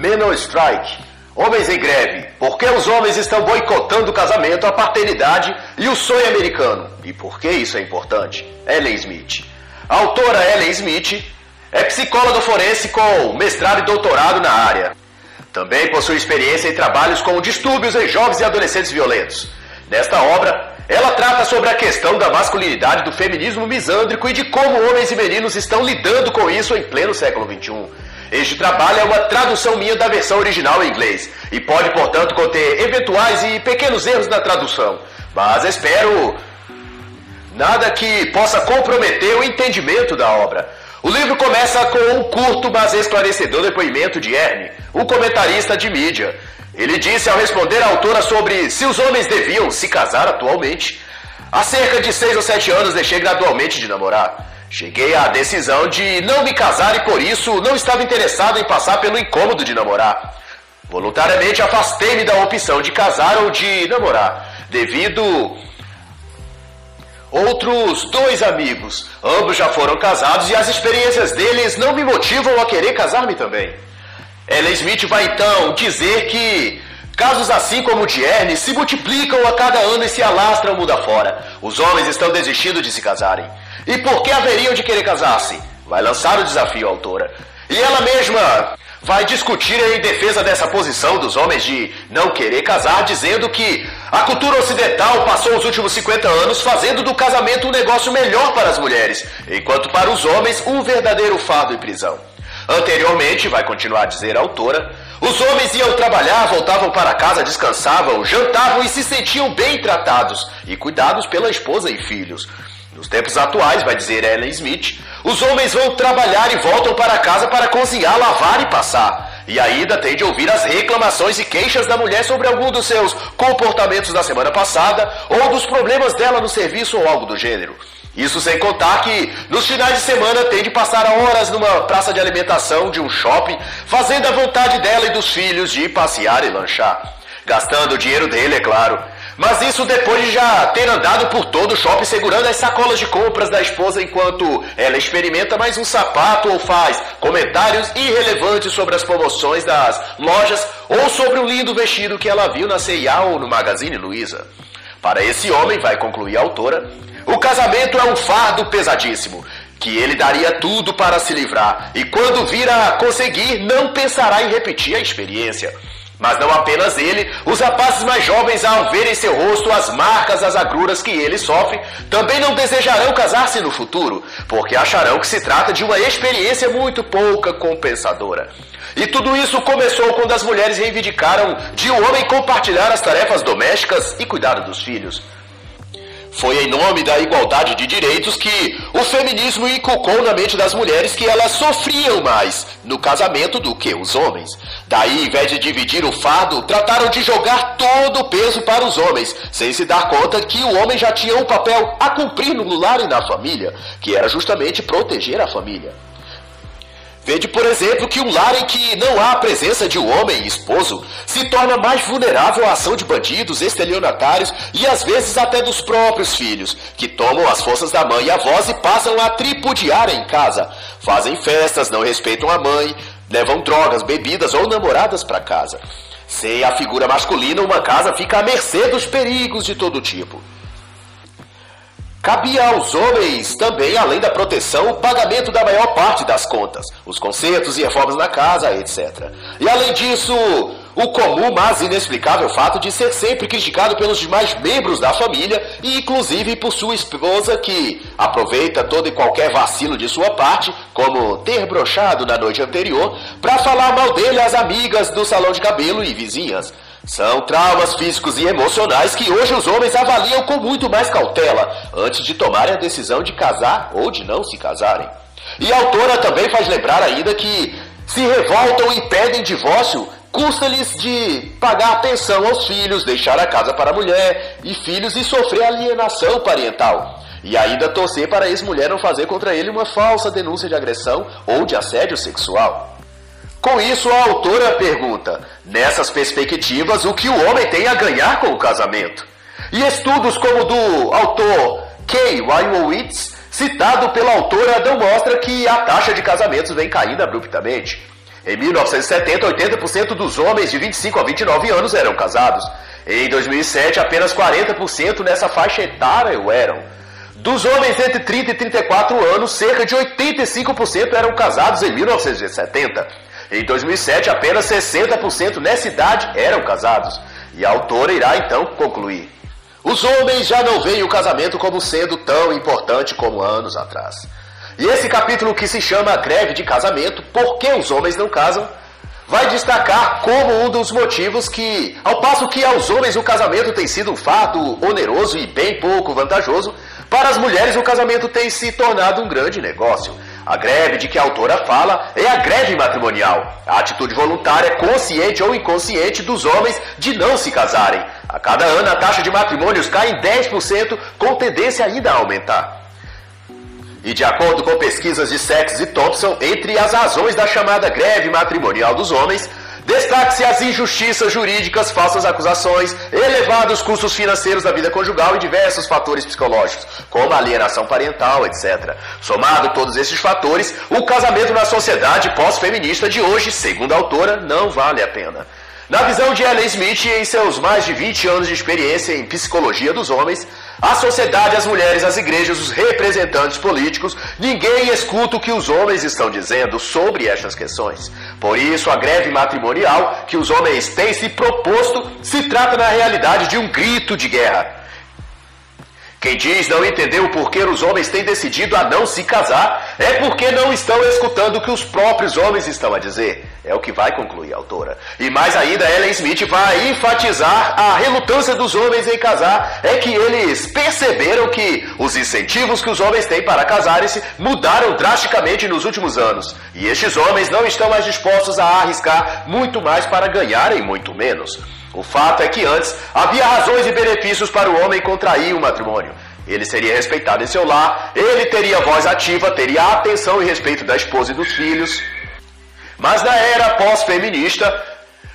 Menor Strike. Homens em greve. Por que os homens estão boicotando o casamento, a paternidade e o sonho americano? E por que isso é importante? Ellen Smith. A autora Ellen Smith é psicóloga forense com mestrado e doutorado na área. Também possui experiência em trabalhos com distúrbios em jovens e adolescentes violentos. Nesta obra, ela trata sobre a questão da masculinidade do feminismo misândrico e de como homens e meninos estão lidando com isso em pleno século XXI. Este trabalho é uma tradução minha da versão original em inglês e pode, portanto, conter eventuais e pequenos erros na tradução, mas espero nada que possa comprometer o entendimento da obra. O livro começa com um curto, mas esclarecedor depoimento de Ernie, um comentarista de mídia. Ele disse ao responder à autora sobre se os homens deviam se casar atualmente. Há cerca de seis ou sete anos deixei gradualmente de namorar. Cheguei à decisão de não me casar e por isso não estava interessado em passar pelo incômodo de namorar. Voluntariamente afastei-me da opção de casar ou de namorar, devido outros dois amigos. Ambos já foram casados e as experiências deles não me motivam a querer casar-me também. Ellen Smith vai então dizer que casos assim como o de Ernie se multiplicam a cada ano e se alastram mundo afora. Os homens estão desistindo de se casarem. E por que haveriam de querer casar-se? Vai lançar o desafio autora. E ela mesma vai discutir em defesa dessa posição dos homens de não querer casar, dizendo que a cultura ocidental passou os últimos 50 anos fazendo do casamento um negócio melhor para as mulheres, enquanto para os homens um verdadeiro fardo e prisão. Anteriormente, vai continuar a dizer a autora, os homens iam trabalhar, voltavam para casa, descansavam, jantavam e se sentiam bem tratados e cuidados pela esposa e filhos. Nos tempos atuais, vai dizer Ellen Smith, os homens vão trabalhar e voltam para casa para cozinhar, lavar e passar. E ainda tem de ouvir as reclamações e queixas da mulher sobre algum dos seus comportamentos da semana passada ou dos problemas dela no serviço ou algo do gênero. Isso sem contar que nos finais de semana tem de passar horas numa praça de alimentação de um shopping, fazendo a vontade dela e dos filhos de passear e lanchar. Gastando o dinheiro dele, é claro. Mas isso depois de já ter andado por todo o shopping segurando as sacolas de compras da esposa enquanto ela experimenta mais um sapato ou faz comentários irrelevantes sobre as promoções das lojas ou sobre o lindo vestido que ela viu na C&A ou no Magazine Luiza. Para esse homem, vai concluir a autora, o casamento é um fardo pesadíssimo, que ele daria tudo para se livrar, e quando vir a conseguir, não pensará em repetir a experiência. Mas não apenas ele, os rapazes mais jovens, ao verem seu rosto as marcas, as agruras que ele sofre, também não desejarão casar-se no futuro, porque acharão que se trata de uma experiência muito pouca compensadora. E tudo isso começou quando as mulheres reivindicaram de um homem compartilhar as tarefas domésticas e cuidar dos filhos. Foi em nome da igualdade de direitos que o feminismo inculcou na mente das mulheres que elas sofriam mais no casamento do que os homens. Daí, em vez de dividir o fardo, trataram de jogar todo o peso para os homens, sem se dar conta que o homem já tinha um papel a cumprir no lar e na família, que era justamente proteger a família. Vede, por exemplo, que um lar em que não há a presença de um homem esposo se torna mais vulnerável à ação de bandidos, estelionatários e às vezes até dos próprios filhos, que tomam as forças da mãe e avós e passam a tripudiar em casa. Fazem festas, não respeitam a mãe, levam drogas, bebidas ou namoradas para casa. Sem a figura masculina, uma casa fica à mercê dos perigos de todo tipo. Cabia aos homens também, além da proteção, o pagamento da maior parte das contas, os consertos e reformas na casa, etc. E além disso, o comum, mas inexplicável fato de ser sempre criticado pelos demais membros da família e inclusive por sua esposa que aproveita todo e qualquer vacilo de sua parte, como ter brochado na noite anterior, para falar mal dele às amigas do salão de cabelo e vizinhas. São traumas físicos e emocionais que hoje os homens avaliam com muito mais cautela antes de tomarem a decisão de casar ou de não se casarem. E a autora também faz lembrar ainda que se revoltam e pedem divórcio, custa-lhes de pagar pensão aos filhos, deixar a casa para a mulher e filhos e sofrer alienação parental. E ainda torcer para a ex-mulher não fazer contra ele uma falsa denúncia de agressão ou de assédio sexual. Com isso, a autora pergunta: nessas perspectivas, o que o homem tem a ganhar com o casamento? E estudos como o do autor Kay Wojewicz, citado pela autora, não mostra que a taxa de casamentos vem caindo abruptamente. Em 1970, 80% dos homens de 25 a 29 anos eram casados. Em 2007, apenas 40% nessa faixa etária o eram. Dos homens entre 30 e 34 anos, cerca de 85% eram casados em 1970. Em 2007, apenas 60% nessa idade eram casados. E a autora irá então concluir. Os homens já não veem o casamento como sendo tão importante como anos atrás. E esse capítulo que se chama Greve de Casamento, por que os homens não casam, vai destacar como um dos motivos que, ao passo que aos homens o casamento tem sido um fato oneroso e bem pouco vantajoso, para as mulheres o casamento tem se tornado um grande negócio. A greve de que a autora fala é a greve matrimonial, a atitude voluntária, consciente ou inconsciente dos homens de não se casarem. A cada ano a taxa de matrimônios cai em 10%, com tendência ainda a aumentar. E de acordo com pesquisas de Sexes e Thompson, entre as razões da chamada greve matrimonial dos homens, destaque-se as injustiças jurídicas, falsas acusações, elevados custos financeiros da vida conjugal e diversos fatores psicológicos, como alienação parental, etc. Somado todos esses fatores, o casamento na sociedade pós-feminista de hoje, segundo a autora, não vale a pena. Na visão de Ellen Smith, em seus mais de 20 anos de experiência em psicologia dos homens, a sociedade, as mulheres, as igrejas, os representantes políticos, ninguém escuta o que os homens estão dizendo sobre estas questões. Por isso, a greve matrimonial que os homens têm se proposto se trata na realidade de um grito de guerra. Quem diz não entender o porquê os homens têm decidido a não se casar é porque não estão escutando o que os próprios homens estão a dizer. É o que vai concluir a autora. E mais ainda, Ellen Smith vai enfatizar a relutância dos homens em casar. É que eles perceberam que os incentivos que os homens têm para casarem-se mudaram drasticamente nos últimos anos. E estes homens não estão mais dispostos a arriscar muito mais para ganharem muito menos. O fato é que antes havia razões e benefícios para o homem contrair o matrimônio. Ele seria respeitado em seu lar, ele teria voz ativa, teria atenção e respeito da esposa e dos filhos. Mas na era pós-feminista,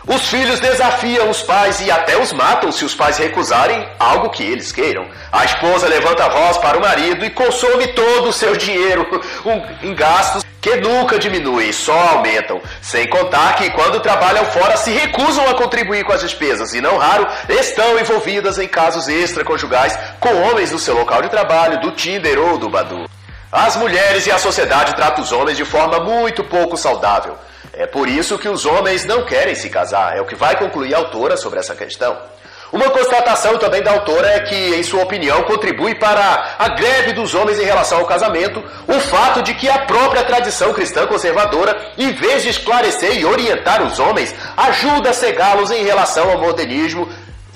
os filhos desafiam os pais e até os matam se os pais recusarem algo que eles queiram. A esposa levanta a voz para o marido e consome todo o seu dinheiro em gastos que nunca diminuem, só aumentam. Sem contar que quando trabalham fora se recusam a contribuir com as despesas e não raro estão envolvidas em casos extraconjugais com homens do seu local de trabalho, do Tinder ou do Badu. As mulheres e a sociedade tratam os homens de forma muito pouco saudável. É por isso que os homens não querem se casar, é o que vai concluir a autora sobre essa questão. Uma constatação também da autora é que, em sua opinião, contribui para a greve dos homens em relação ao casamento o fato de que a própria tradição cristã conservadora, em vez de esclarecer e orientar os homens, ajuda a cegá-los em relação ao modernismo,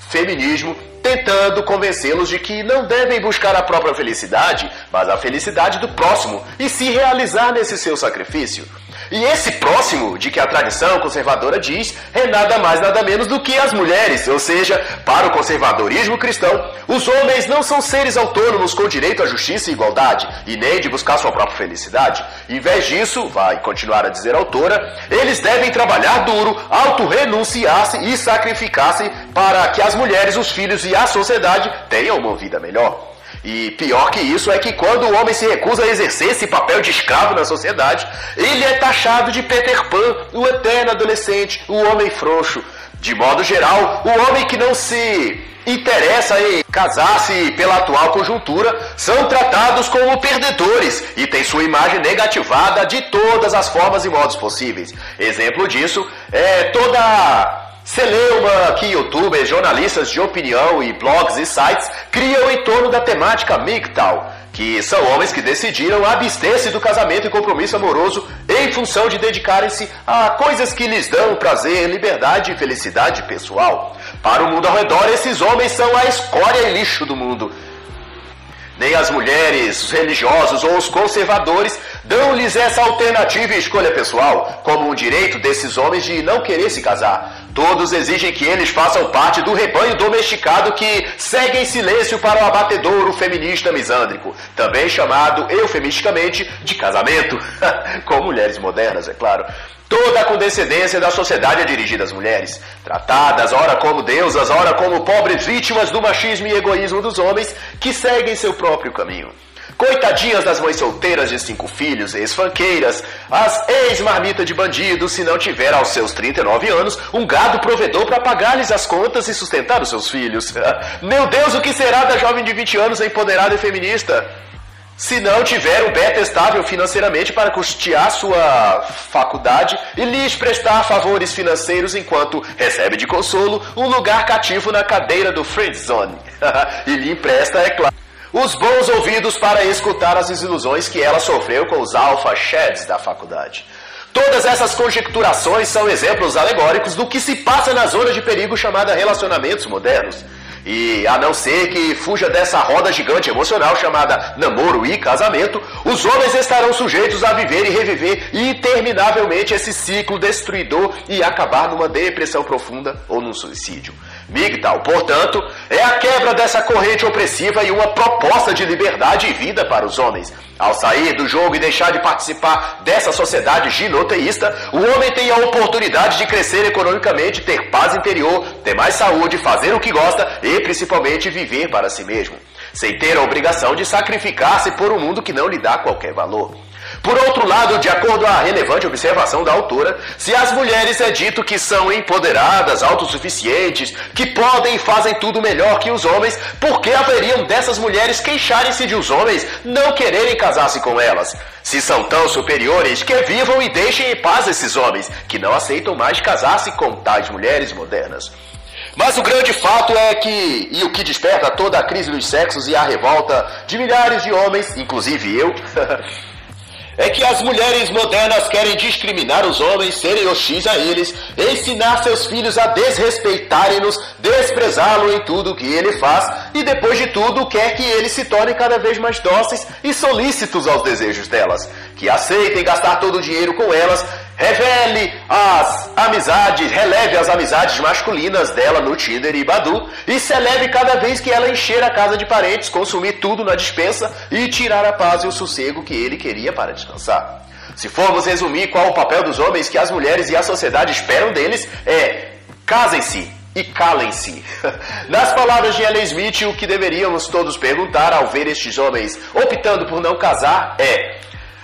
feminismo, tentando convencê-los de que não devem buscar a própria felicidade, mas a felicidade do próximo e se realizar nesse seu sacrifício. E esse próximo de que a tradição conservadora diz é nada mais nada menos do que as mulheres, ou seja, para o conservadorismo cristão, os homens não são seres autônomos com direito à justiça e igualdade, e nem de buscar sua própria felicidade. Em vez disso, vai continuar a dizer a autora, eles devem trabalhar duro, auto-renunciar-se e sacrificar-se para que as mulheres, os filhos e a sociedade tenham uma vida melhor. E pior que isso é que quando o homem se recusa a exercer esse papel de escravo na sociedade, ele é taxado de Peter Pan, o eterno adolescente, o homem frouxo. De modo geral, o homem que não se interessa em casar-se pela atual conjuntura são tratados como perdedores e têm sua imagem negativada de todas as formas e modos possíveis. Exemplo disso é toda Celeuma, que youtubers, jornalistas de opinião e blogs e sites criam em torno da temática MGTOW, que são homens que decidiram abster-se do casamento e compromisso amoroso em função de dedicarem-se a coisas que lhes dão prazer, liberdade e felicidade pessoal. Para o mundo ao redor, esses homens são a escória e lixo do mundo nem as mulheres, os religiosos ou os conservadores dão-lhes essa alternativa e escolha pessoal, como um direito desses homens de não querer se casar. Todos exigem que eles façam parte do rebanho domesticado que segue em silêncio para o abatedouro feminista misândrico, também chamado eufemisticamente de casamento, com mulheres modernas, é claro. Toda a condescendência da sociedade é dirigida às mulheres, tratadas ora como deusas, ora como pobres vítimas do machismo e egoísmo dos homens que seguem seu próprio caminho. Coitadinhas das mães solteiras de cinco filhos, ex-fanqueiras, as ex-marmita de bandidos, se não tiver aos seus 39 anos um gado provedor para pagar-lhes as contas e sustentar os seus filhos. Meu Deus, o que será da jovem de 20 anos empoderada e feminista? Se não tiver um beta estável financeiramente para custear sua faculdade e lhes prestar favores financeiros enquanto recebe de consolo um lugar cativo na cadeira do Friend Zone. e lhe empresta, é claro os bons ouvidos para escutar as desilusões que ela sofreu com os alfa sheds da faculdade. Todas essas conjecturações são exemplos alegóricos do que se passa na zona de perigo chamada relacionamentos modernos. E a não ser que fuja dessa roda gigante emocional chamada namoro e casamento, os homens estarão sujeitos a viver e reviver interminavelmente esse ciclo destruidor e acabar numa depressão profunda ou num suicídio. MGTOW, portanto, é a quebra dessa corrente opressiva e uma proposta de liberdade e vida para os homens. Ao sair do jogo e deixar de participar dessa sociedade ginoteísta, o homem tem a oportunidade de crescer economicamente, ter paz interior, ter mais saúde, fazer o que gosta e principalmente viver para si mesmo, sem ter a obrigação de sacrificar-se por um mundo que não lhe dá qualquer valor. Por outro lado, de acordo à relevante observação da autora, se as mulheres é dito que são empoderadas, autossuficientes, que podem e fazem tudo melhor que os homens, por que haveriam dessas mulheres queixarem-se de os homens não quererem casar-se com elas? Se são tão superiores, que vivam e deixem em paz esses homens, que não aceitam mais casar-se com tais mulheres modernas. Mas o grande fato é que, e o que desperta toda a crise dos sexos e a revolta de milhares de homens, inclusive eu, é que as mulheres modernas querem discriminar os homens, serem hostis a eles, ensinar seus filhos a desrespeitarem-nos, desprezá-lo em tudo que ele faz e, depois de tudo, quer que eles se tornem cada vez mais dóceis e solícitos aos desejos delas, que aceitem gastar todo o dinheiro com elas Revele as amizades, releve as amizades masculinas dela no Tinder e Badu e celebre cada vez que ela encher a casa de parentes, consumir tudo na dispensa e tirar a paz e o sossego que ele queria para descansar. Se formos resumir qual o papel dos homens que as mulheres e a sociedade esperam deles, é casem-se e calem-se. Nas palavras de Ellen Smith, o que deveríamos todos perguntar ao ver estes homens optando por não casar é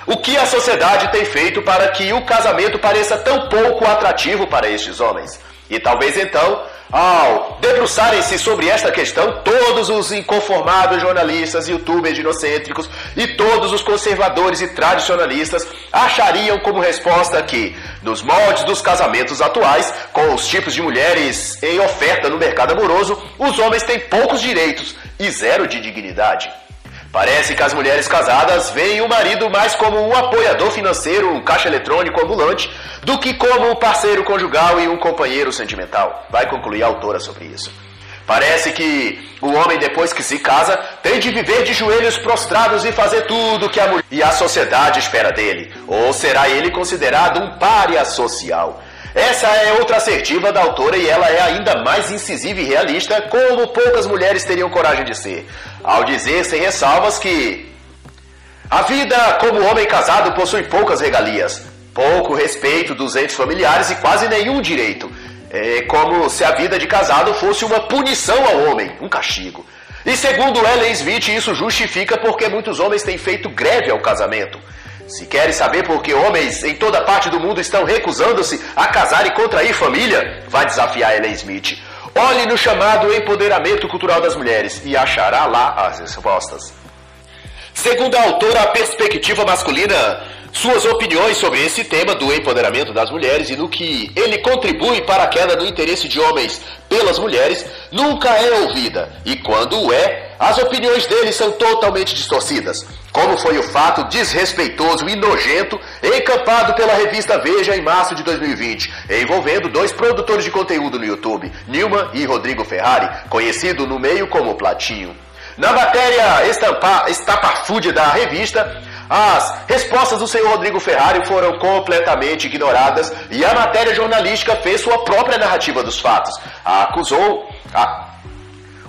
o que a sociedade tem feito para que o casamento pareça tão pouco atrativo para estes homens? E talvez então, ao debruçarem-se sobre esta questão, todos os inconformados jornalistas, youtubers inocêntricos e todos os conservadores e tradicionalistas achariam como resposta que, nos moldes dos casamentos atuais, com os tipos de mulheres em oferta no mercado amoroso, os homens têm poucos direitos e zero de dignidade. Parece que as mulheres casadas veem o marido mais como um apoiador financeiro, um caixa eletrônico ambulante, do que como um parceiro conjugal e um companheiro sentimental. Vai concluir a autora sobre isso. Parece que o homem, depois que se casa, tem de viver de joelhos prostrados e fazer tudo que a mulher e a sociedade espera dele. Ou será ele considerado um pária social? Essa é outra assertiva da autora e ela é ainda mais incisiva e realista, como poucas mulheres teriam coragem de ser, ao dizer sem ressalvas que a vida como homem casado possui poucas regalias, pouco respeito dos entes familiares e quase nenhum direito. É como se a vida de casado fosse uma punição ao homem, um castigo. E segundo Ellen Smith, isso justifica porque muitos homens têm feito greve ao casamento. Se querem saber por que homens em toda parte do mundo estão recusando-se a casar e contrair família, vai desafiar Ellen Smith. Olhe no chamado empoderamento cultural das mulheres e achará lá as respostas. Segundo a autora, a perspectiva masculina, suas opiniões sobre esse tema do empoderamento das mulheres e no que ele contribui para a queda do interesse de homens pelas mulheres nunca é ouvida, e quando é, as opiniões dele são totalmente distorcidas como foi o fato desrespeitoso e nojento encampado pela revista Veja em março de 2020, envolvendo dois produtores de conteúdo no YouTube, Nilma e Rodrigo Ferrari, conhecido no meio como Platinho. Na matéria estapafúdia da revista, as respostas do senhor Rodrigo Ferrari foram completamente ignoradas e a matéria jornalística fez sua própria narrativa dos fatos. Acusou, a,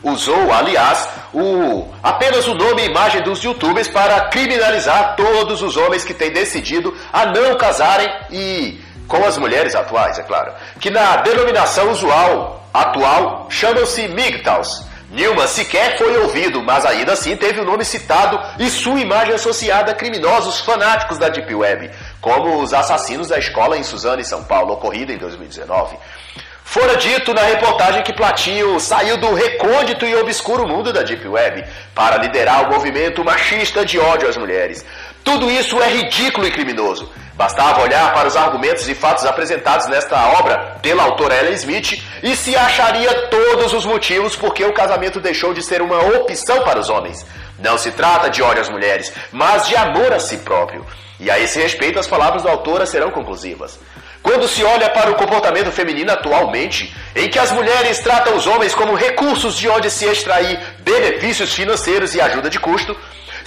usou, aliás, o, apenas o nome e imagem dos youtubers para criminalizar todos os homens que têm decidido a não casarem e com as mulheres atuais, é claro, que na denominação usual atual chamam-se MGTOWs, Nilma sequer foi ouvido, mas ainda assim teve o nome citado e sua imagem associada a criminosos fanáticos da Deep Web, como os assassinos da escola em Suzano, em São Paulo, ocorrida em 2019. Fora dito na reportagem que Platinho saiu do recôndito e obscuro mundo da Deep Web para liderar o movimento machista de ódio às mulheres. Tudo isso é ridículo e criminoso. Bastava olhar para os argumentos e fatos apresentados nesta obra pela autora Ellen Smith e se acharia todos os motivos porque o casamento deixou de ser uma opção para os homens. Não se trata de ódio às mulheres, mas de amor a si próprio. E a esse respeito, as palavras da autora serão conclusivas. Quando se olha para o comportamento feminino atualmente, em que as mulheres tratam os homens como recursos de onde se extrair benefícios financeiros e ajuda de custo,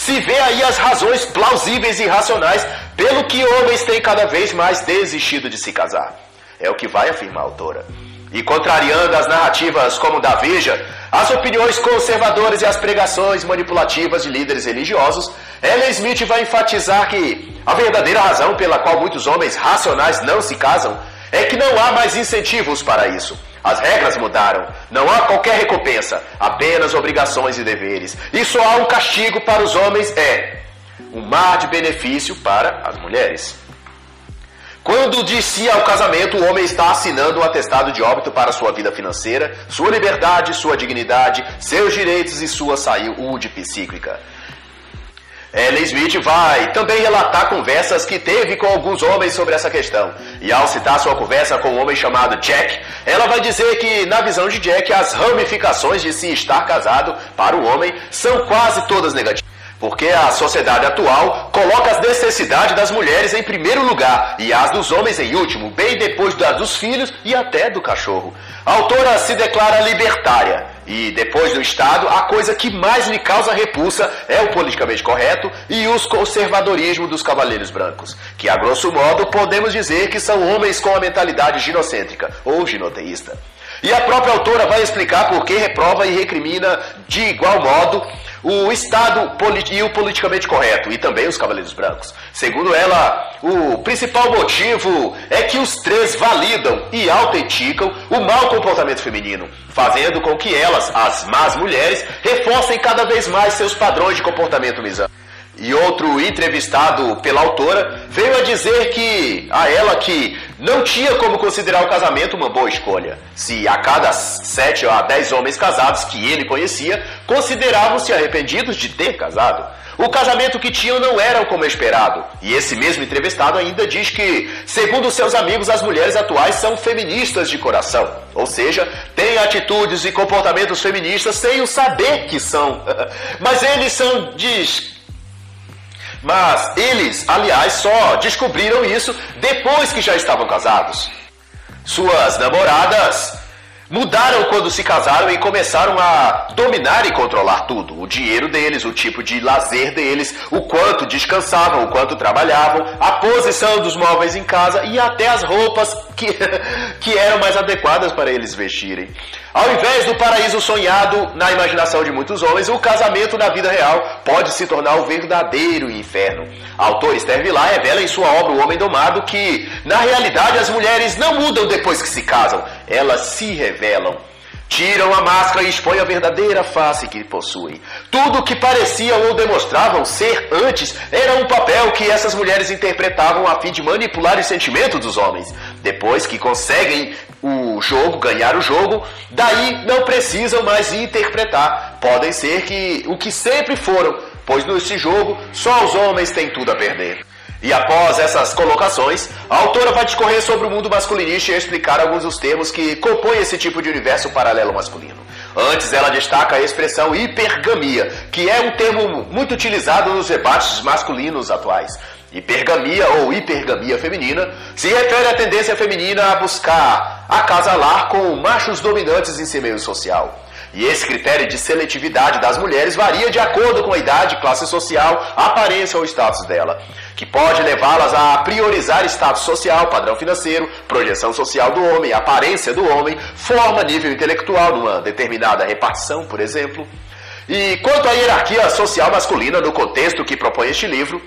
se vê aí as razões plausíveis e racionais pelo que homens têm cada vez mais desistido de se casar. É o que vai afirmar a autora. E contrariando as narrativas como da Veja, as opiniões conservadoras e as pregações manipulativas de líderes religiosos, Ellen Smith vai enfatizar que a verdadeira razão pela qual muitos homens racionais não se casam é que não há mais incentivos para isso. As regras mudaram, não há qualquer recompensa, apenas obrigações e deveres. E só há um castigo para os homens é um mar de benefício para as mulheres. Quando disse ao casamento, o homem está assinando um atestado de óbito para sua vida financeira, sua liberdade, sua dignidade, seus direitos e sua saúde psíquica. Ellen Smith vai também relatar conversas que teve com alguns homens sobre essa questão. E ao citar sua conversa com um homem chamado Jack, ela vai dizer que, na visão de Jack, as ramificações de se estar casado para o homem são quase todas negativas. Porque a sociedade atual coloca as necessidades das mulheres em primeiro lugar e as dos homens em último, bem depois das dos filhos e até do cachorro. A autora se declara libertária e depois do Estado, a coisa que mais lhe causa repulsa é o politicamente correto e os conservadorismo dos cavaleiros brancos, que a grosso modo podemos dizer que são homens com a mentalidade ginocêntrica ou ginoteísta. E a própria autora vai explicar por que reprova e recrimina de igual modo o Estado e o politicamente correto, e também os Cavaleiros Brancos. Segundo ela, o principal motivo é que os três validam e autenticam o mau comportamento feminino, fazendo com que elas, as más mulheres, reforcem cada vez mais seus padrões de comportamento misógino. E outro entrevistado pela autora veio a dizer que a ela que não tinha como considerar o casamento uma boa escolha, se a cada sete a dez homens casados que ele conhecia consideravam-se arrependidos de ter casado. O casamento que tinham não era como esperado. E esse mesmo entrevistado ainda diz que, segundo seus amigos, as mulheres atuais são feministas de coração. Ou seja, têm atitudes e comportamentos feministas sem o saber que são. Mas eles são, diz, mas eles, aliás, só descobriram isso depois que já estavam casados. Suas namoradas mudaram quando se casaram e começaram a dominar e controlar tudo. O dinheiro deles, o tipo de lazer deles, o quanto descansavam, o quanto trabalhavam, a posição dos móveis em casa e até as roupas que, que eram mais adequadas para eles vestirem. Ao invés do paraíso sonhado na imaginação de muitos homens, o casamento na vida real pode se tornar o verdadeiro inferno. A autora Esther Vilar revela em sua obra O Homem Domado que, na realidade, as mulheres não mudam depois que se casam, elas se revelam. Tiram a máscara e expõem a verdadeira face que possuem. Tudo o que pareciam ou demonstravam ser antes era um papel que essas mulheres interpretavam a fim de manipular os sentimentos dos homens. Depois que conseguem o jogo, ganhar o jogo, daí não precisam mais interpretar. Podem ser que o que sempre foram, pois nesse jogo só os homens têm tudo a perder. E após essas colocações, a autora vai discorrer sobre o mundo masculinista e explicar alguns dos termos que compõem esse tipo de universo paralelo masculino. Antes, ela destaca a expressão hipergamia, que é um termo muito utilizado nos debates masculinos atuais. Hipergamia ou hipergamia feminina se refere à tendência feminina a buscar acasalar com machos dominantes em seu meio social. E esse critério de seletividade das mulheres varia de acordo com a idade, classe social, aparência ou status dela, que pode levá-las a priorizar status social, padrão financeiro, projeção social do homem, aparência do homem, forma, nível intelectual numa determinada repartição, por exemplo. E quanto à hierarquia social masculina no contexto que propõe este livro,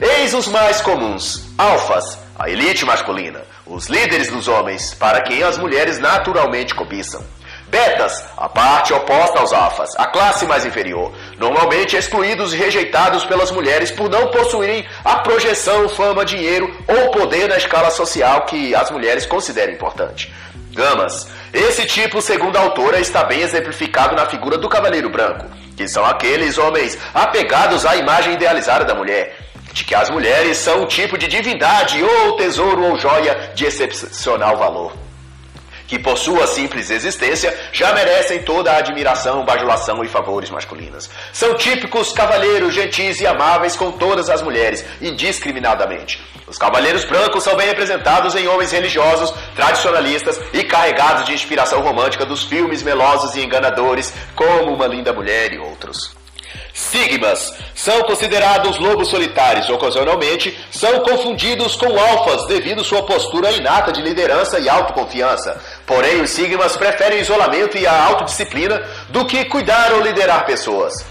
eis os mais comuns: alfas, a elite masculina, os líderes dos homens, para quem as mulheres naturalmente cobiçam. Betas, a parte oposta aos alfas, a classe mais inferior, normalmente excluídos e rejeitados pelas mulheres por não possuírem a projeção, fama, dinheiro ou poder na escala social que as mulheres consideram importante. Gamas. Esse tipo, segundo a autora, está bem exemplificado na figura do cavaleiro branco, que são aqueles homens apegados à imagem idealizada da mulher, de que as mulheres são um tipo de divindade ou tesouro ou joia de excepcional valor que por sua simples existência já merecem toda a admiração, bajulação e favores masculinas. São típicos cavalheiros gentis e amáveis com todas as mulheres, indiscriminadamente. Os cavaleiros brancos são bem representados em homens religiosos, tradicionalistas e carregados de inspiração romântica dos filmes melosos e enganadores, como Uma Linda Mulher e outros. Sigmas são considerados lobos solitários. Ocasionalmente, são confundidos com alfas devido sua postura inata de liderança e autoconfiança. Porém, os sigmas preferem o isolamento e a autodisciplina do que cuidar ou liderar pessoas.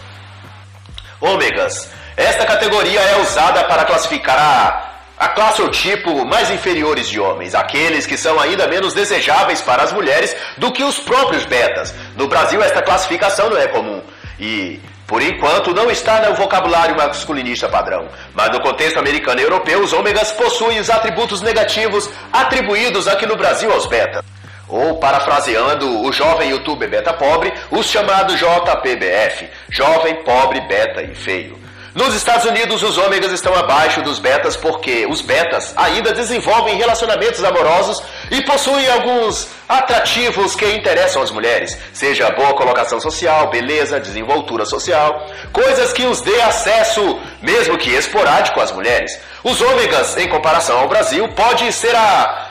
Ômegas. Esta categoria é usada para classificar a a classe ou tipo mais inferiores de homens, aqueles que são ainda menos desejáveis para as mulheres do que os próprios betas. No Brasil, esta classificação não é comum. E por enquanto, não está no vocabulário masculinista padrão, mas no contexto americano e europeu, os ômegas possuem os atributos negativos atribuídos aqui no Brasil aos betas. Ou, parafraseando o jovem youtuber beta pobre, os chamados JPBF, jovem, pobre, beta e feio. Nos Estados Unidos, os ômegas estão abaixo dos betas porque os betas ainda desenvolvem relacionamentos amorosos e possuem alguns atrativos que interessam às mulheres, seja boa colocação social, beleza, desenvoltura social, coisas que os dê acesso, mesmo que esporádico, às mulheres. Os ômegas, em comparação ao Brasil, pode ser a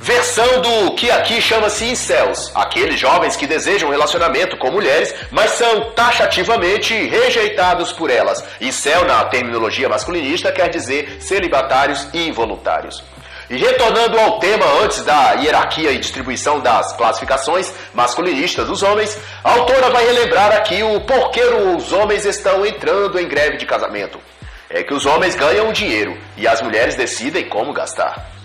Versão do que aqui chama-se incels, aqueles jovens que desejam relacionamento com mulheres, mas são taxativamente rejeitados por elas. Incel, na terminologia masculinista, quer dizer celibatários e involuntários. E retornando ao tema antes da hierarquia e distribuição das classificações masculinistas dos homens, a autora vai relembrar aqui o porquê os homens estão entrando em greve de casamento. É que os homens ganham dinheiro e as mulheres decidem como gastar.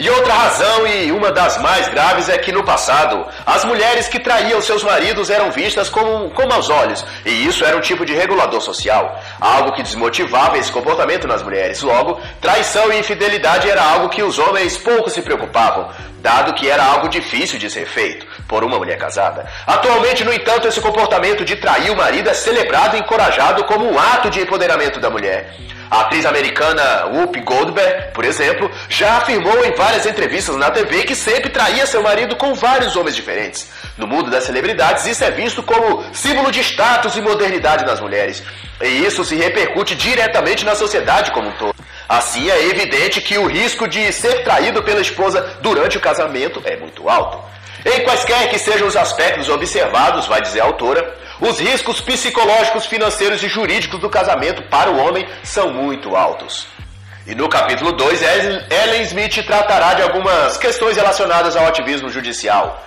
E outra razão, e uma das mais graves, é que no passado, as mulheres que traíam seus maridos eram vistas como, como aos olhos, e isso era um tipo de regulador social, algo que desmotivava esse comportamento nas mulheres. Logo, traição e infidelidade era algo que os homens pouco se preocupavam, dado que era algo difícil de ser feito por uma mulher casada. Atualmente, no entanto, esse comportamento de trair o marido é celebrado e encorajado como um ato de empoderamento da mulher. A atriz americana Whoopi Goldberg, por exemplo, já afirmou em várias entrevistas na TV que sempre traía seu marido com vários homens diferentes. No mundo das celebridades, isso é visto como símbolo de status e modernidade nas mulheres. E isso se repercute diretamente na sociedade como um todo. Assim, é evidente que o risco de ser traído pela esposa durante o casamento é muito alto. Em quaisquer que sejam os aspectos observados, vai dizer a autora, os riscos psicológicos, financeiros e jurídicos do casamento para o homem são muito altos. E no capítulo 2, Ellen Smith tratará de algumas questões relacionadas ao ativismo judicial,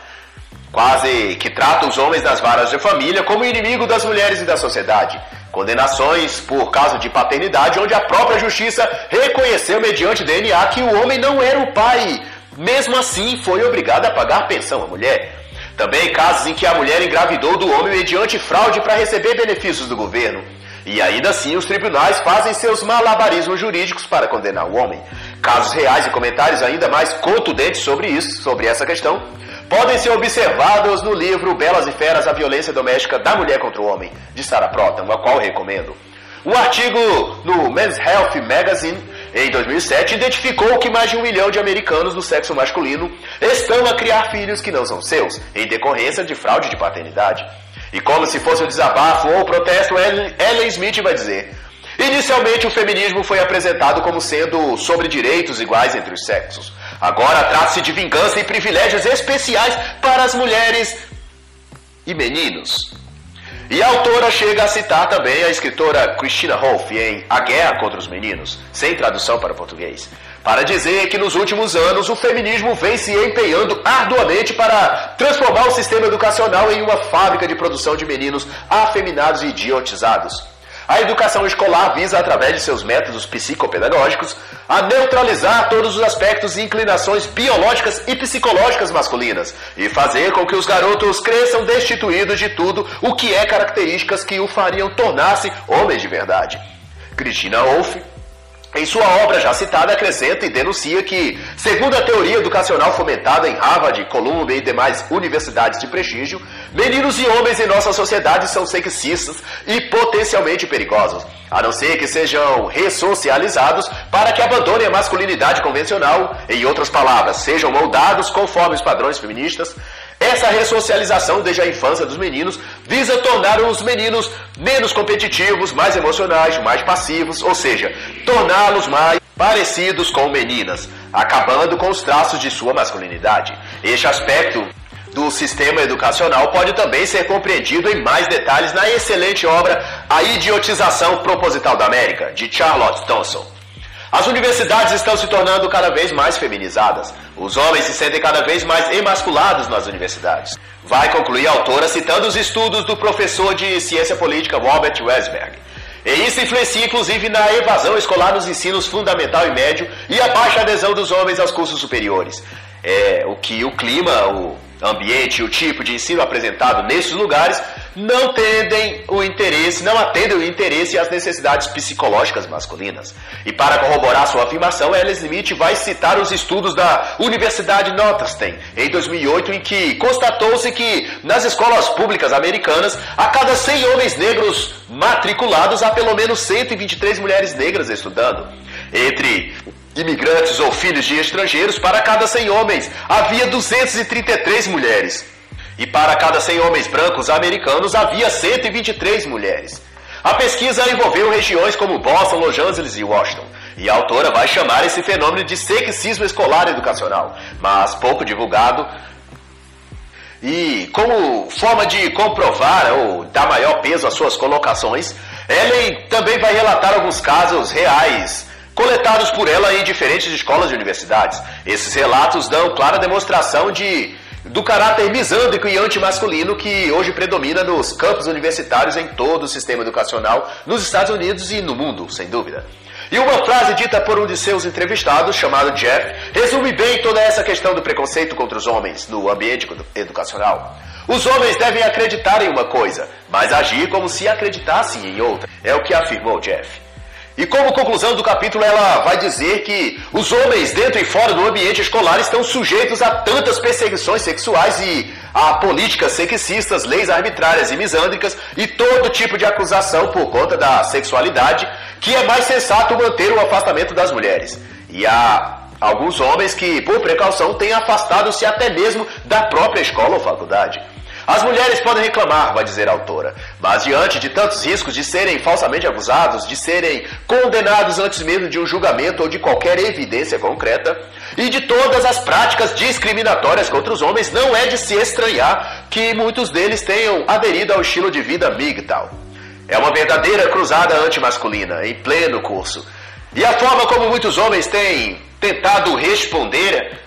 quase que trata os homens das varas de família como inimigo das mulheres e da sociedade. Condenações por causa de paternidade, onde a própria justiça reconheceu mediante DNA que o homem não era o pai, mesmo assim foi obrigado a pagar pensão à mulher. Também casos em que a mulher engravidou do homem mediante fraude para receber benefícios do governo. E ainda assim os tribunais fazem seus malabarismos jurídicos para condenar o homem. Casos reais e comentários ainda mais contundentes sobre isso, sobre essa questão, podem ser observados no livro Belas e Feras, a Violência Doméstica da Mulher contra o Homem, de Sarah Protan, a qual recomendo. Um artigo no Men's Health Magazine em 2007, identificou que mais de um milhão de americanos do sexo masculino estão a criar filhos que não são seus, em decorrência de fraude de paternidade. E como se fosse um desabafo ou protesto, Ellen Smith vai dizer: Inicialmente, o feminismo foi apresentado como sendo sobre direitos iguais entre os sexos. Agora trata-se de vingança e privilégios especiais para as mulheres e meninos. E a autora chega a citar também a escritora Christina Rolfe em A Guerra contra os Meninos, sem tradução para português, para dizer que nos últimos anos o feminismo vem se empenhando arduamente para transformar o sistema educacional em uma fábrica de produção de meninos afeminados e idiotizados. A educação escolar visa, através de seus métodos psicopedagógicos, a neutralizar todos os aspectos e inclinações biológicas e psicológicas masculinas e fazer com que os garotos cresçam destituídos de tudo o que é características que o fariam tornar-se homens de verdade. Cristina Wolff em sua obra já citada, acrescenta e denuncia que, segundo a teoria educacional fomentada em Harvard, Columbia e demais universidades de prestígio, meninos e homens em nossa sociedade são sexistas e potencialmente perigosos, a não ser que sejam ressocializados para que abandonem a masculinidade convencional, em outras palavras, sejam moldados conforme os padrões feministas, essa ressocialização desde a infância dos meninos visa tornar os meninos menos competitivos, mais emocionais, mais passivos, ou seja, torná-los mais parecidos com meninas, acabando com os traços de sua masculinidade. Este aspecto do sistema educacional pode também ser compreendido em mais detalhes na excelente obra A Idiotização Proposital da América, de Charlotte Thompson. As universidades estão se tornando cada vez mais feminizadas. Os homens se sentem cada vez mais emasculados nas universidades. Vai concluir a autora citando os estudos do professor de ciência política Robert Wesberg. E isso influencia inclusive na evasão escolar nos ensinos fundamental e médio e a baixa adesão dos homens aos cursos superiores. É, o que o clima, o ambiente e o tipo de ensino apresentado nesses lugares não tendem o interesse, não atendem o interesse e as necessidades psicológicas masculinas. E para corroborar sua afirmação, Ellen Smith vai citar os estudos da Universidade Northwestern em 2008, em que constatou-se que nas escolas públicas americanas, a cada 100 homens negros matriculados, há pelo menos 123 mulheres negras estudando. Entre imigrantes ou filhos de estrangeiros, para cada 100 homens havia 233 mulheres. E para cada 100 homens brancos americanos havia 123 mulheres. A pesquisa envolveu regiões como Boston, Los Angeles e Washington. E a autora vai chamar esse fenômeno de sexismo escolar educacional, mas pouco divulgado. E como forma de comprovar ou dar maior peso às suas colocações, Ellen também vai relatar alguns casos reais coletados por ela em diferentes escolas e universidades. Esses relatos dão clara demonstração de do caráter misândrico e antimasculino que hoje predomina nos campos universitários em todo o sistema educacional nos Estados Unidos e no mundo, sem dúvida. E uma frase dita por um de seus entrevistados, chamado Jeff, resume bem toda essa questão do preconceito contra os homens no ambiente educacional. Os homens devem acreditar em uma coisa, mas agir como se acreditassem em outra, é o que afirmou Jeff. E como conclusão do capítulo, ela vai dizer que os homens dentro e fora do ambiente escolar estão sujeitos a tantas perseguições sexuais e a políticas sexistas, leis arbitrárias e misândricas e todo tipo de acusação por conta da sexualidade, que é mais sensato manter o afastamento das mulheres. E há alguns homens que, por precaução, têm afastado-se até mesmo da própria escola ou faculdade. As mulheres podem reclamar, vai dizer a autora, mas diante de tantos riscos de serem falsamente acusados, de serem condenados antes mesmo de um julgamento ou de qualquer evidência concreta, e de todas as práticas discriminatórias contra os homens, não é de se estranhar que muitos deles tenham aderido ao estilo de vida MGTOW. É uma verdadeira cruzada antimasculina, em pleno curso. E a forma como muitos homens têm tentado responder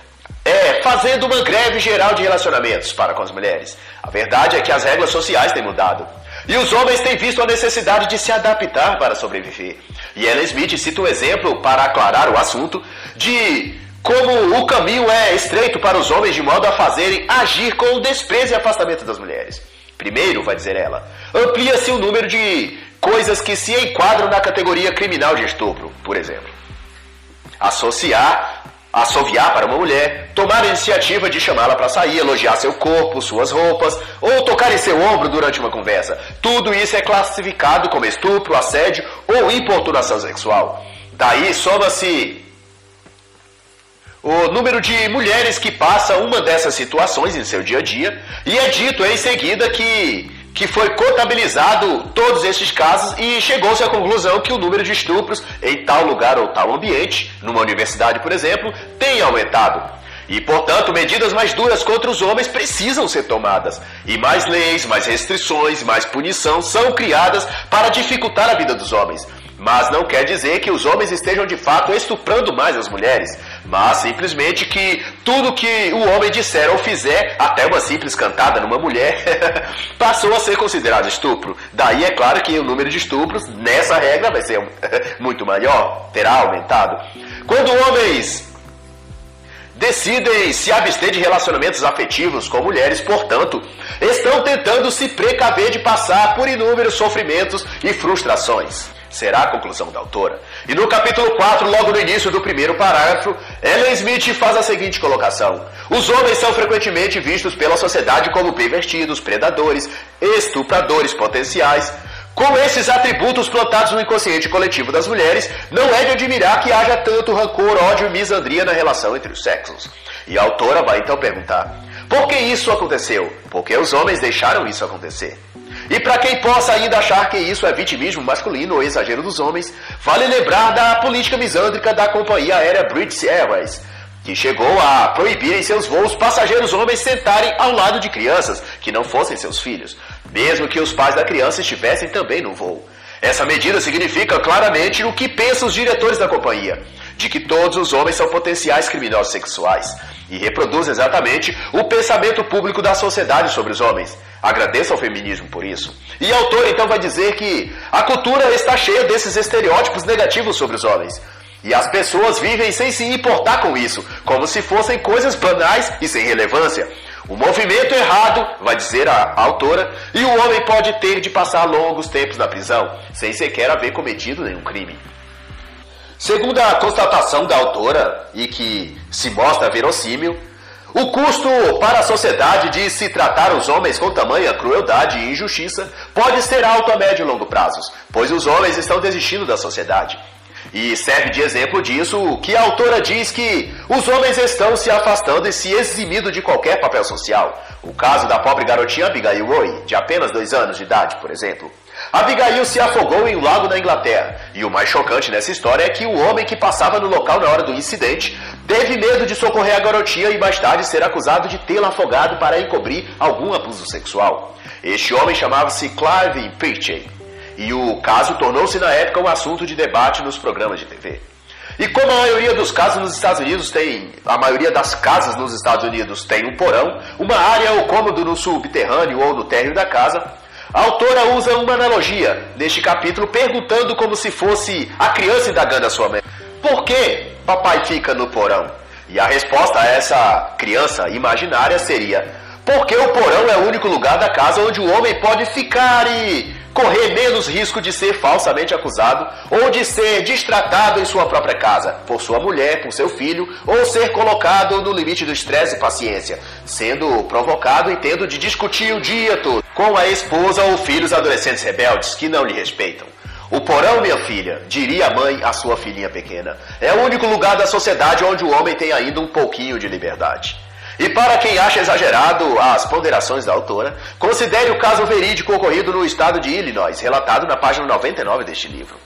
é fazendo uma greve geral de relacionamentos para com as mulheres. A verdade é que as regras sociais têm mudado. E os homens têm visto a necessidade de se adaptar para sobreviver. E Ellen Smith cita um exemplo para aclarar o assunto de como o caminho é estreito para os homens de modo a fazerem agir com desprezo e afastamento das mulheres. Primeiro, vai dizer ela, amplia-se o número de coisas que se enquadram na categoria criminal de estupro, por exemplo. Associar assoviar para uma mulher, tomar a iniciativa de chamá-la para sair, elogiar seu corpo, suas roupas, ou tocar em seu ombro durante uma conversa. Tudo isso é classificado como estupro, assédio ou importunação sexual. Daí soma-se o número de mulheres que passam uma dessas situações em seu dia a dia, e é dito em seguida que que foi contabilizado todos esses casos e chegou-se à conclusão que o número de estupros em tal lugar ou tal ambiente, numa universidade, por exemplo, tem aumentado. E, portanto, medidas mais duras contra os homens precisam ser tomadas. E mais leis, mais restrições, mais punição são criadas para dificultar a vida dos homens. mas não quer dizer que os homens estejam de fato estuprando mais as mulheres, mas simplesmente que tudo que o homem disser ou fizer, até uma simples cantada numa mulher, passou a ser considerado estupro. Daí é claro que o número de estupros nessa regra vai ser muito maior, terá aumentado. Quando homens decidem se abster de relacionamentos afetivos com mulheres, portanto, estão tentando se precaver de passar por inúmeros sofrimentos e frustrações. Será a conclusão da autora. E no capítulo 4, logo no início do primeiro parágrafo, Ellen Smith faz a seguinte colocação: Os homens são frequentemente vistos pela sociedade como pervertidos, predadores, estupradores potenciais, com esses atributos plantados no inconsciente coletivo das mulheres, não é de admirar que haja tanto rancor, ódio e misandria na relação entre os sexos. E a autora vai então perguntar: por que isso aconteceu? Porque os homens deixaram isso acontecer. E para quem possa ainda achar que isso é vitimismo masculino ou exagero dos homens, vale lembrar da política misândrica da companhia aérea British Airways, que chegou a proibir em seus voos passageiros homens sentarem ao lado de crianças que não fossem seus filhos mesmo que os pais da criança estivessem também no voo. Essa medida significa claramente o que pensam os diretores da companhia, de que todos os homens são potenciais criminosos sexuais, e reproduz exatamente o pensamento público da sociedade sobre os homens. Agradeço ao feminismo por isso. E a autora então vai dizer que a cultura está cheia desses estereótipos negativos sobre os homens. E as pessoas vivem sem se importar com isso, como se fossem coisas banais e sem relevância. O movimento errado, vai dizer a autora, e o homem pode ter de passar longos tempos na prisão, sem sequer haver cometido nenhum crime. Segundo a constatação da autora, e que se mostra verossímil, o custo para a sociedade de se tratar os homens com tamanha crueldade e injustiça pode ser alto a médio e longo prazos, pois os homens estão desistindo da sociedade e serve de exemplo disso que a autora diz que os homens estão se afastando e se eximindo de qualquer papel social. O caso da pobre garotinha Abigail Roy, de apenas dois anos de idade, por exemplo. Abigail se afogou em um lago na Inglaterra. E o mais chocante nessa história é que o homem que passava no local na hora do incidente teve medo de socorrer a garotinha e mais tarde ser acusado de tê-la afogado para encobrir algum abuso sexual. Este homem chamava-se Clive Peachy e o caso tornou-se na época um assunto de debate nos programas de TV. E como a maioria dos casos nos Estados Unidos tem, a maioria das casas nos Estados Unidos tem um porão, uma área ou cômodo no subterrâneo ou no térreo da casa, a autora usa uma analogia neste capítulo perguntando como se fosse a criança indagando a sua mãe: Por que papai fica no porão? E a resposta a essa criança imaginária seria: Porque o porão é o único lugar da casa onde o homem pode ficar e correr menos risco de ser falsamente acusado ou de ser distratado em sua própria casa, por sua mulher, por seu filho, ou ser colocado no limite do estresse e paciência, sendo provocado e tendo de discutir o dia todo com a esposa ou filhos adolescentes rebeldes que não lhe respeitam. O porão, minha filha, diria a mãe à sua filhinha pequena, é o único lugar da sociedade onde o homem tem ainda um pouquinho de liberdade. E para quem acha exagerado as ponderações da autora, considere o caso verídico ocorrido no estado de Illinois, relatado na página 99 deste livro.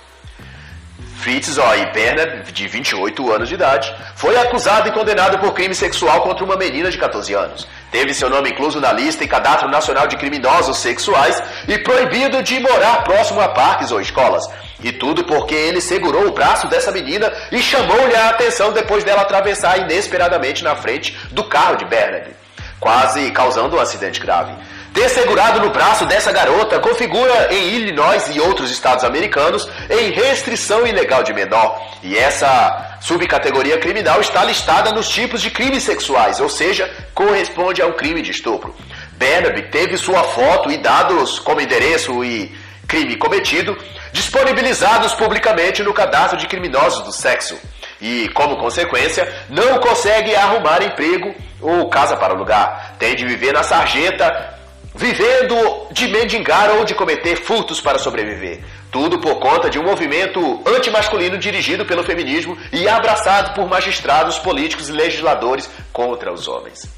Fitzroy Bernard, de 28 anos de idade, foi acusado e condenado por crime sexual contra uma menina de 14 anos. Teve seu nome incluso na lista e cadastro nacional de criminosos sexuais e proibido de morar próximo a parques ou escolas. E tudo porque ele segurou o braço dessa menina e chamou-lhe a atenção depois dela atravessar inesperadamente na frente do carro de Bernard, quase causando um acidente grave. Ter segurado no braço dessa garota configura em Illinois e outros estados americanos em restrição ilegal de menor. E essa subcategoria criminal está listada nos tipos de crimes sexuais, ou seja, corresponde a um crime de estupro. Bernard teve sua foto e dados como endereço e crime cometido disponibilizados publicamente no cadastro de criminosos do sexo. E, como consequência, não consegue arrumar emprego ou casa para alugar. Tem de viver na sarjeta, vivendo de mendigar ou de cometer furtos para sobreviver. Tudo por conta de um movimento antimasculino dirigido pelo feminismo e abraçado por magistrados, políticos e legisladores contra os homens.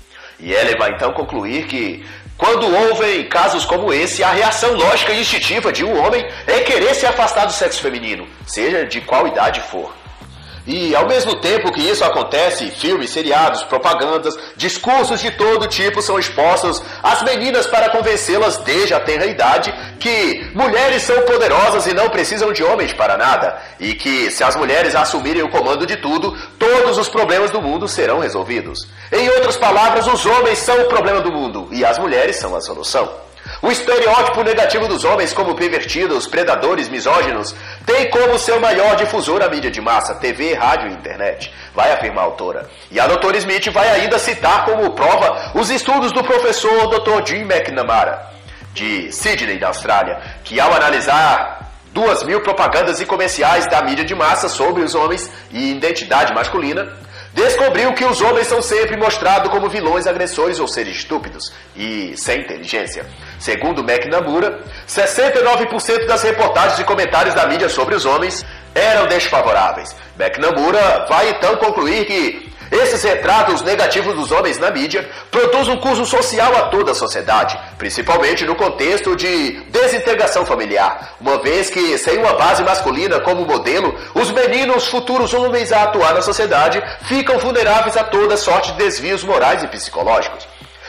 E ela vai então concluir que quando houve casos como esse, a reação lógica e instintiva de um homem é querer se afastar do sexo feminino, seja de qual idade for. E ao mesmo tempo que isso acontece, filmes, seriados, propagandas, discursos de todo tipo são expostos às meninas para convencê-las desde a tenra idade que mulheres são poderosas e não precisam de homens para nada, e que se as mulheres assumirem o comando de tudo, todos os problemas do mundo serão resolvidos. Em outras palavras, os homens são o problema do mundo e as mulheres são a solução. O estereótipo negativo dos homens como pervertidos, predadores, misóginos, tem como seu maior difusor a mídia de massa, TV, rádio e internet, vai afirmar a autora. E a doutora Smith vai ainda citar como prova os estudos do professor Dr. Jim McNamara, de Sydney, na Austrália, que ao analisar duas mil propagandas e comerciais da mídia de massa sobre os homens e identidade masculina, descobriu que os homens são sempre mostrados como vilões, agressores ou seres estúpidos e sem inteligência. Segundo McNamara, 69% das reportagens e comentários da mídia sobre os homens eram desfavoráveis. McNamara vai então concluir que esses retratos negativos dos homens na mídia produzem um curso social a toda a sociedade, principalmente no contexto de desintegração familiar, uma vez que, sem uma base masculina como modelo, os meninos futuros homens a atuar na sociedade ficam vulneráveis a toda sorte de desvios morais e psicológicos.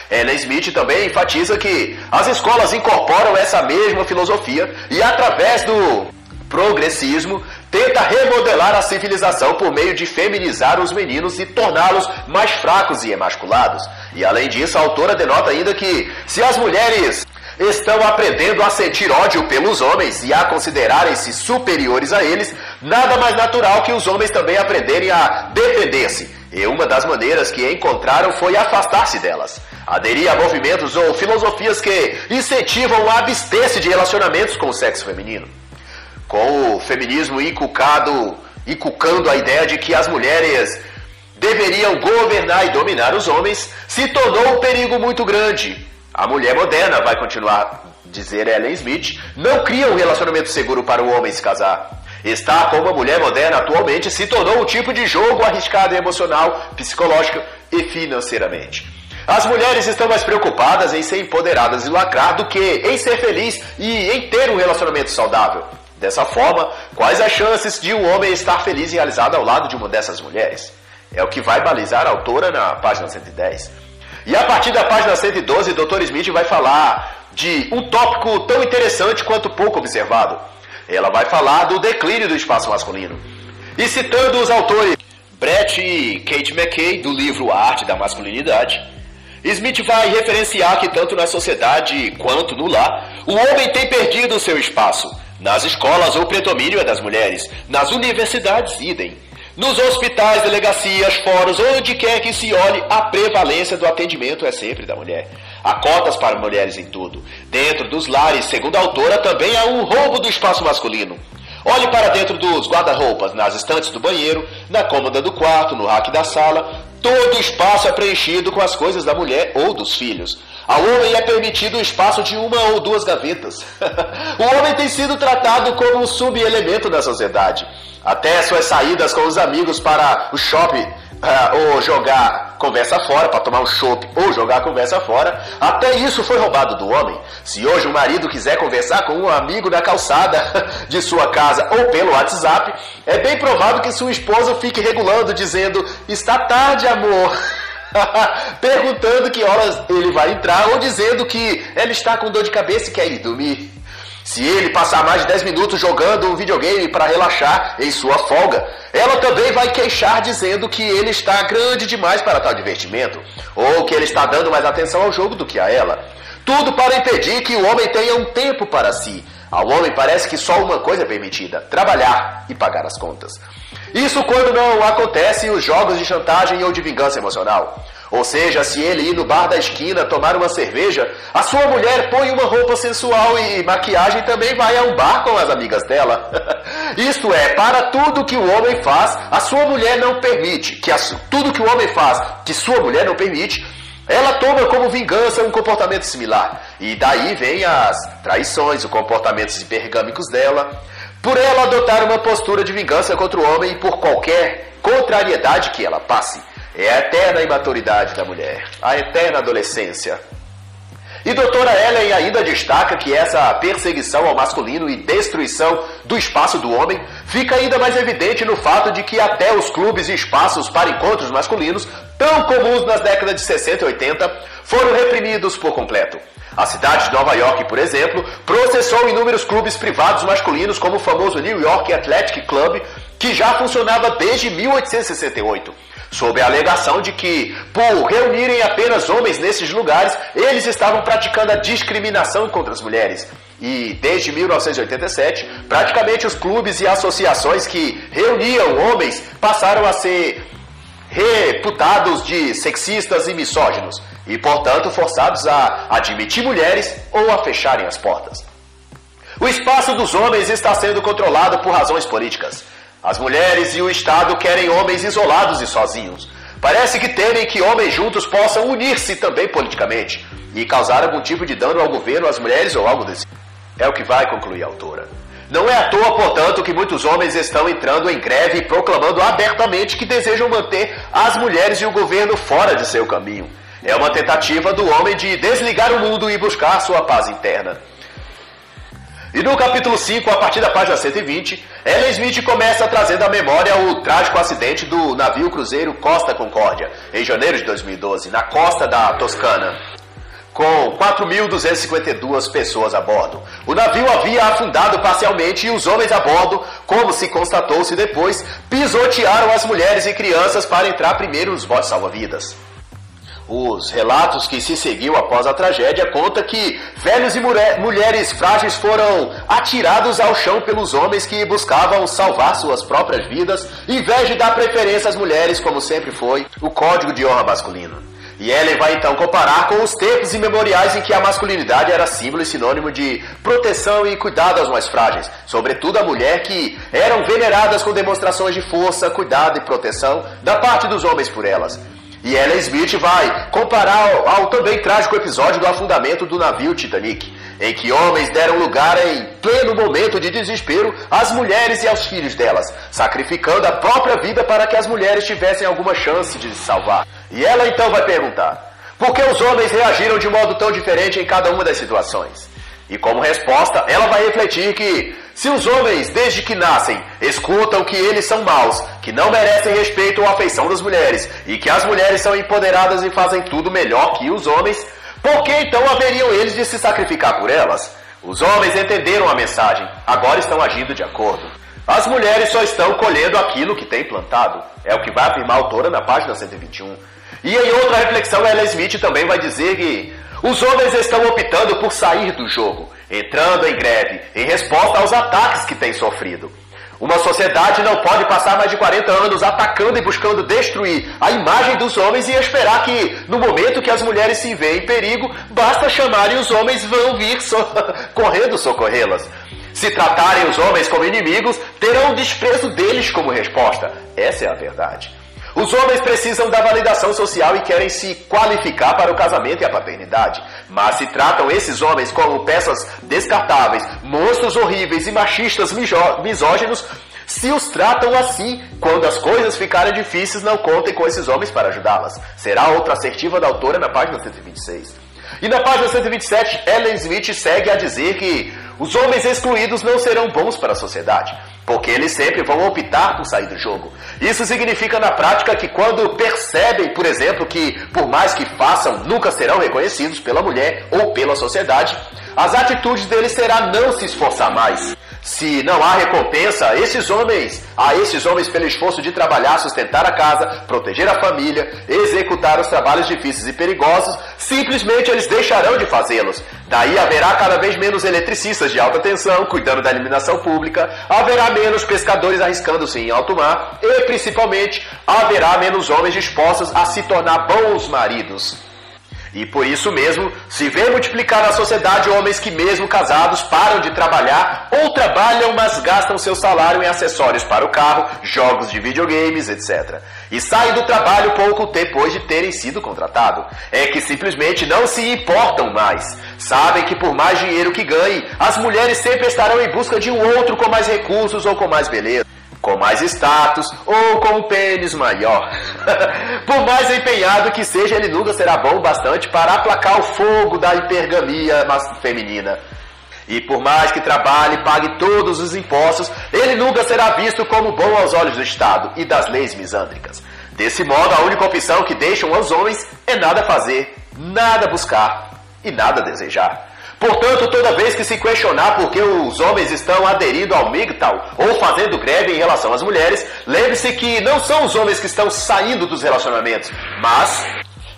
Ellen Smith também enfatiza que as escolas incorporam essa mesma filosofia e, através do progressismo tenta remodelar a civilização por meio de feminizar os meninos e torná-los mais fracos e emasculados. E além disso, a autora denota ainda que se as mulheres estão aprendendo a sentir ódio pelos homens e a considerarem-se superiores a eles, nada mais natural que os homens também aprenderem a defender-se. E uma das maneiras que encontraram foi afastar-se delas. Aderir a movimentos ou filosofias que incentivam a abster-se de relacionamentos com o sexo feminino com o feminismo inculcado, inculcando a ideia de que as mulheres deveriam governar e dominar os homens, se tornou um perigo muito grande. A mulher moderna, vai continuar dizer Ellen Smith, não cria um relacionamento seguro para o homem se casar. Estar com uma mulher moderna atualmente se tornou um tipo de jogo arriscado emocional, psicológico e financeiramente. As mulheres estão mais preocupadas em ser empoderadas e lacrar do que em ser feliz e em ter um relacionamento saudável. Dessa forma, quais as chances de um homem estar feliz e realizado ao lado de uma dessas mulheres? É o que vai balizar a autora na página 110. E a partir da página 112, o Dr. Smith vai falar de um tópico tão interessante quanto pouco observado. Ela vai falar do declínio do espaço masculino. E citando os autores Brett e Kate McKay, do livro A Arte da Masculinidade, Smith vai referenciar que tanto na sociedade quanto no lar, o homem tem perdido o seu espaço nas escolas, o predomínio é das mulheres. Nas universidades, idem. Nos hospitais, delegacias, fóruns, onde quer que se olhe, a prevalência do atendimento é sempre da mulher. Há cotas para mulheres em tudo. Dentro dos lares, segundo a autora, também há um roubo do espaço masculino. Olhe para dentro dos guarda-roupas, nas estantes do banheiro, na cômoda do quarto, no rack da sala. Todo o espaço é preenchido com as coisas da mulher ou dos filhos. Ao homem é permitido o espaço de uma ou duas gavetas. o homem tem sido tratado como um subelemento da sociedade. Até suas saídas com os amigos para o shopping uh, ou jogar conversa fora, para tomar um chopp ou jogar conversa fora, até isso foi roubado do homem. Se hoje o marido quiser conversar com um amigo na calçada de sua casa ou pelo WhatsApp, é bem provável que sua esposa fique regulando, dizendo: Está tarde, amor. perguntando que horas ele vai entrar ou dizendo que ela está com dor de cabeça e quer ir dormir. Se ele passar mais de 10 minutos jogando um videogame para relaxar em sua folga, ela também vai queixar dizendo que ele está grande demais para tal divertimento, ou que ele está dando mais atenção ao jogo do que a ela. Tudo para impedir que o homem tenha um tempo para si. Ao homem parece que só uma coisa é permitida: trabalhar e pagar as contas. Isso quando não acontecem os jogos de chantagem ou de vingança emocional. Ou seja, se ele ir no bar da esquina tomar uma cerveja, a sua mulher põe uma roupa sensual e maquiagem também vai a um bar com as amigas dela. Isto é, para tudo que o homem faz, a sua mulher não permite. Que a, tudo que o homem faz, que sua mulher não permite, ela toma como vingança um comportamento similar. E daí vem as traições, os comportamentos hipergâmicos dela por ela adotar uma postura de vingança contra o homem e por qualquer contrariedade que ela passe. É a eterna imaturidade da mulher, a eterna adolescência. E doutora Ellen ainda destaca que essa perseguição ao masculino e destruição do espaço do homem fica ainda mais evidente no fato de que até os clubes e espaços para encontros masculinos, tão comuns nas décadas de 60 e 80, foram reprimidos por completo. A cidade de Nova York, por exemplo, processou inúmeros clubes privados masculinos, como o famoso New York Athletic Club, que já funcionava desde 1868 sob a alegação de que, por reunirem apenas homens nesses lugares, eles estavam praticando a discriminação contra as mulheres. E desde 1987, praticamente os clubes e associações que reuniam homens passaram a ser reputados de sexistas e misóginos e, portanto, forçados a admitir mulheres ou a fecharem as portas. O espaço dos homens está sendo controlado por razões políticas. As mulheres e o Estado querem homens isolados e sozinhos. Parece que temem que homens juntos possam unir-se também politicamente e causar algum tipo de dano ao governo, às mulheres ou algo desse. É o que vai concluir a autora. Não é à toa, portanto, que muitos homens estão entrando em greve e proclamando abertamente que desejam manter as mulheres e o governo fora de seu caminho. É uma tentativa do homem de desligar o mundo e buscar sua paz interna. E no capítulo 5, a partir da página 120, Ellen Smith começa trazendo à memória o trágico acidente do navio cruzeiro Costa Concórdia, em janeiro de 2012, na costa da Toscana, com 4.252 pessoas a bordo. O navio havia afundado parcialmente e os homens a bordo, como se constatou-se depois, pisotearam as mulheres e crianças para entrar primeiro nos botes salva-vidas. Os relatos que se seguiu após a tragédia conta que velhos e mulheres frágeis foram atirados ao chão pelos homens que buscavam salvar suas próprias vidas, em vez de dar preferência às mulheres, como sempre foi o código de honra masculino. E Ellen vai então comparar com os tempos imemoriais em que a masculinidade era símbolo e sinônimo de proteção e cuidado aos mais frágeis, sobretudo a mulher que eram veneradas com demonstrações de força, cuidado e proteção da parte dos homens por elas. E Ellen Smith vai comparar ao, ao, também trágico episódio do afundamento do navio Titanic, em que homens deram lugar em pleno momento de desespero às mulheres e aos filhos delas, sacrificando a própria vida para que as mulheres tivessem alguma chance de se salvar. E ela então vai perguntar: por que os homens reagiram de modo tão diferente em cada uma das situações? E como resposta, ela vai refletir que se os homens, desde que nascem, escutam que eles são maus, que não merecem respeito ou afeição das mulheres, e que as mulheres são empoderadas e fazem tudo melhor que os homens, por que então haveriam eles de se sacrificar por elas? Os homens entenderam a mensagem, agora estão agindo de acordo. As mulheres só estão colhendo aquilo que têm plantado. É o que vai afirmar a autora na página 121. E em outra reflexão, Ellen Smith também vai dizer que os homens estão optando por sair do jogo, entrando em greve, em resposta aos ataques que têm sofrido. Uma sociedade não pode passar mais de 40 anos atacando e buscando destruir a imagem dos homens e esperar que, no momento que as mulheres se veem em perigo, basta chamar e os homens vão vir so correndo socorrê-las. Se tratarem os homens como inimigos, terão o desprezo deles como resposta. Essa é a verdade. Os homens precisam da validação social e querem se qualificar para o casamento e a paternidade. Mas se tratam esses homens como peças descartáveis, monstros horríveis e machistas misóginos, se os tratam assim, quando as coisas ficarem difíceis, não contem com esses homens para ajudá-las. Será outra assertiva da autora na página 126. E na página 127, Ellen Smith segue a dizer que os homens excluídos não serão bons para a sociedade, porque eles sempre vão optar por sair do jogo. Isso significa na prática que quando percebem, por exemplo, que por mais que façam, nunca serão reconhecidos pela mulher ou pela sociedade, as atitudes deles será não se esforçar mais, se não há recompensa, esses homens, a esses homens pelo esforço de trabalhar, sustentar a casa, proteger a família, executar os trabalhos difíceis e perigosos, simplesmente eles deixarão de fazê-los. Daí haverá cada vez menos eletricistas de alta tensão cuidando da iluminação pública, haverá menos pescadores arriscando-se em alto mar e, principalmente, haverá menos homens dispostos a se tornar bons maridos. E por isso mesmo se vê multiplicar na sociedade homens que, mesmo casados, param de trabalhar ou trabalham, mas gastam seu salário em acessórios para o carro, jogos de videogames, etc. E saem do trabalho pouco depois de terem sido contratados. É que simplesmente não se importam mais. Sabem que por mais dinheiro que ganhem, as mulheres sempre estarão em busca de um outro com mais recursos ou com mais beleza, com mais status ou com um pênis maior. Por mais empenhado que seja, ele nunca será bom bastante para aplacar o fogo da hipergamia feminina. E por mais que trabalhe e pague todos os impostos, ele nunca será visto como bom aos olhos do Estado e das leis misândricas. Desse modo, a única opção que deixam aos homens é nada fazer, nada buscar e nada desejar. Portanto, toda vez que se questionar por que os homens estão aderindo ao MGTOW ou fazendo greve em relação às mulheres, lembre-se que não são os homens que estão saindo dos relacionamentos, mas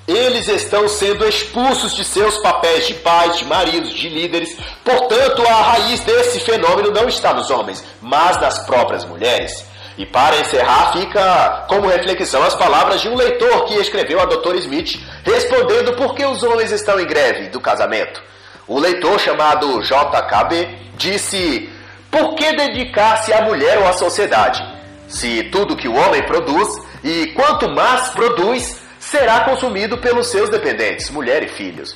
eles estão sendo expulsos de seus papéis de pais, de maridos, de líderes. Portanto, a raiz desse fenômeno não está nos homens, mas nas próprias mulheres. E para encerrar, fica como reflexão as palavras de um leitor que escreveu a Dr. Smith, respondendo por que os homens estão em greve do casamento. O leitor chamado JKB disse: Por que dedicar-se à mulher ou à sociedade? Se tudo que o homem produz, e quanto mais produz, será consumido pelos seus dependentes, mulher e filhos.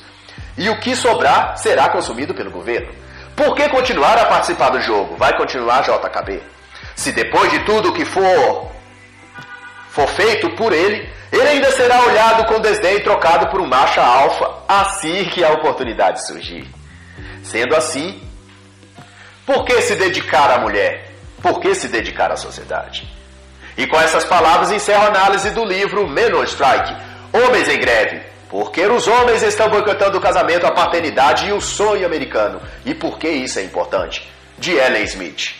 E o que sobrar será consumido pelo governo. Por que continuar a participar do jogo? Vai continuar JKB. Se depois de tudo que for for feito por ele, ele ainda será olhado com desdém e trocado por um macho alfa assim que a oportunidade surgir. Sendo assim, por que se dedicar à mulher? Por que se dedicar à sociedade? E com essas palavras encerro a análise do livro Menor Strike, Homens em Greve. Porque os homens estão boicotando o casamento, a paternidade e o sonho americano. E por que isso é importante? De Ellen Smith.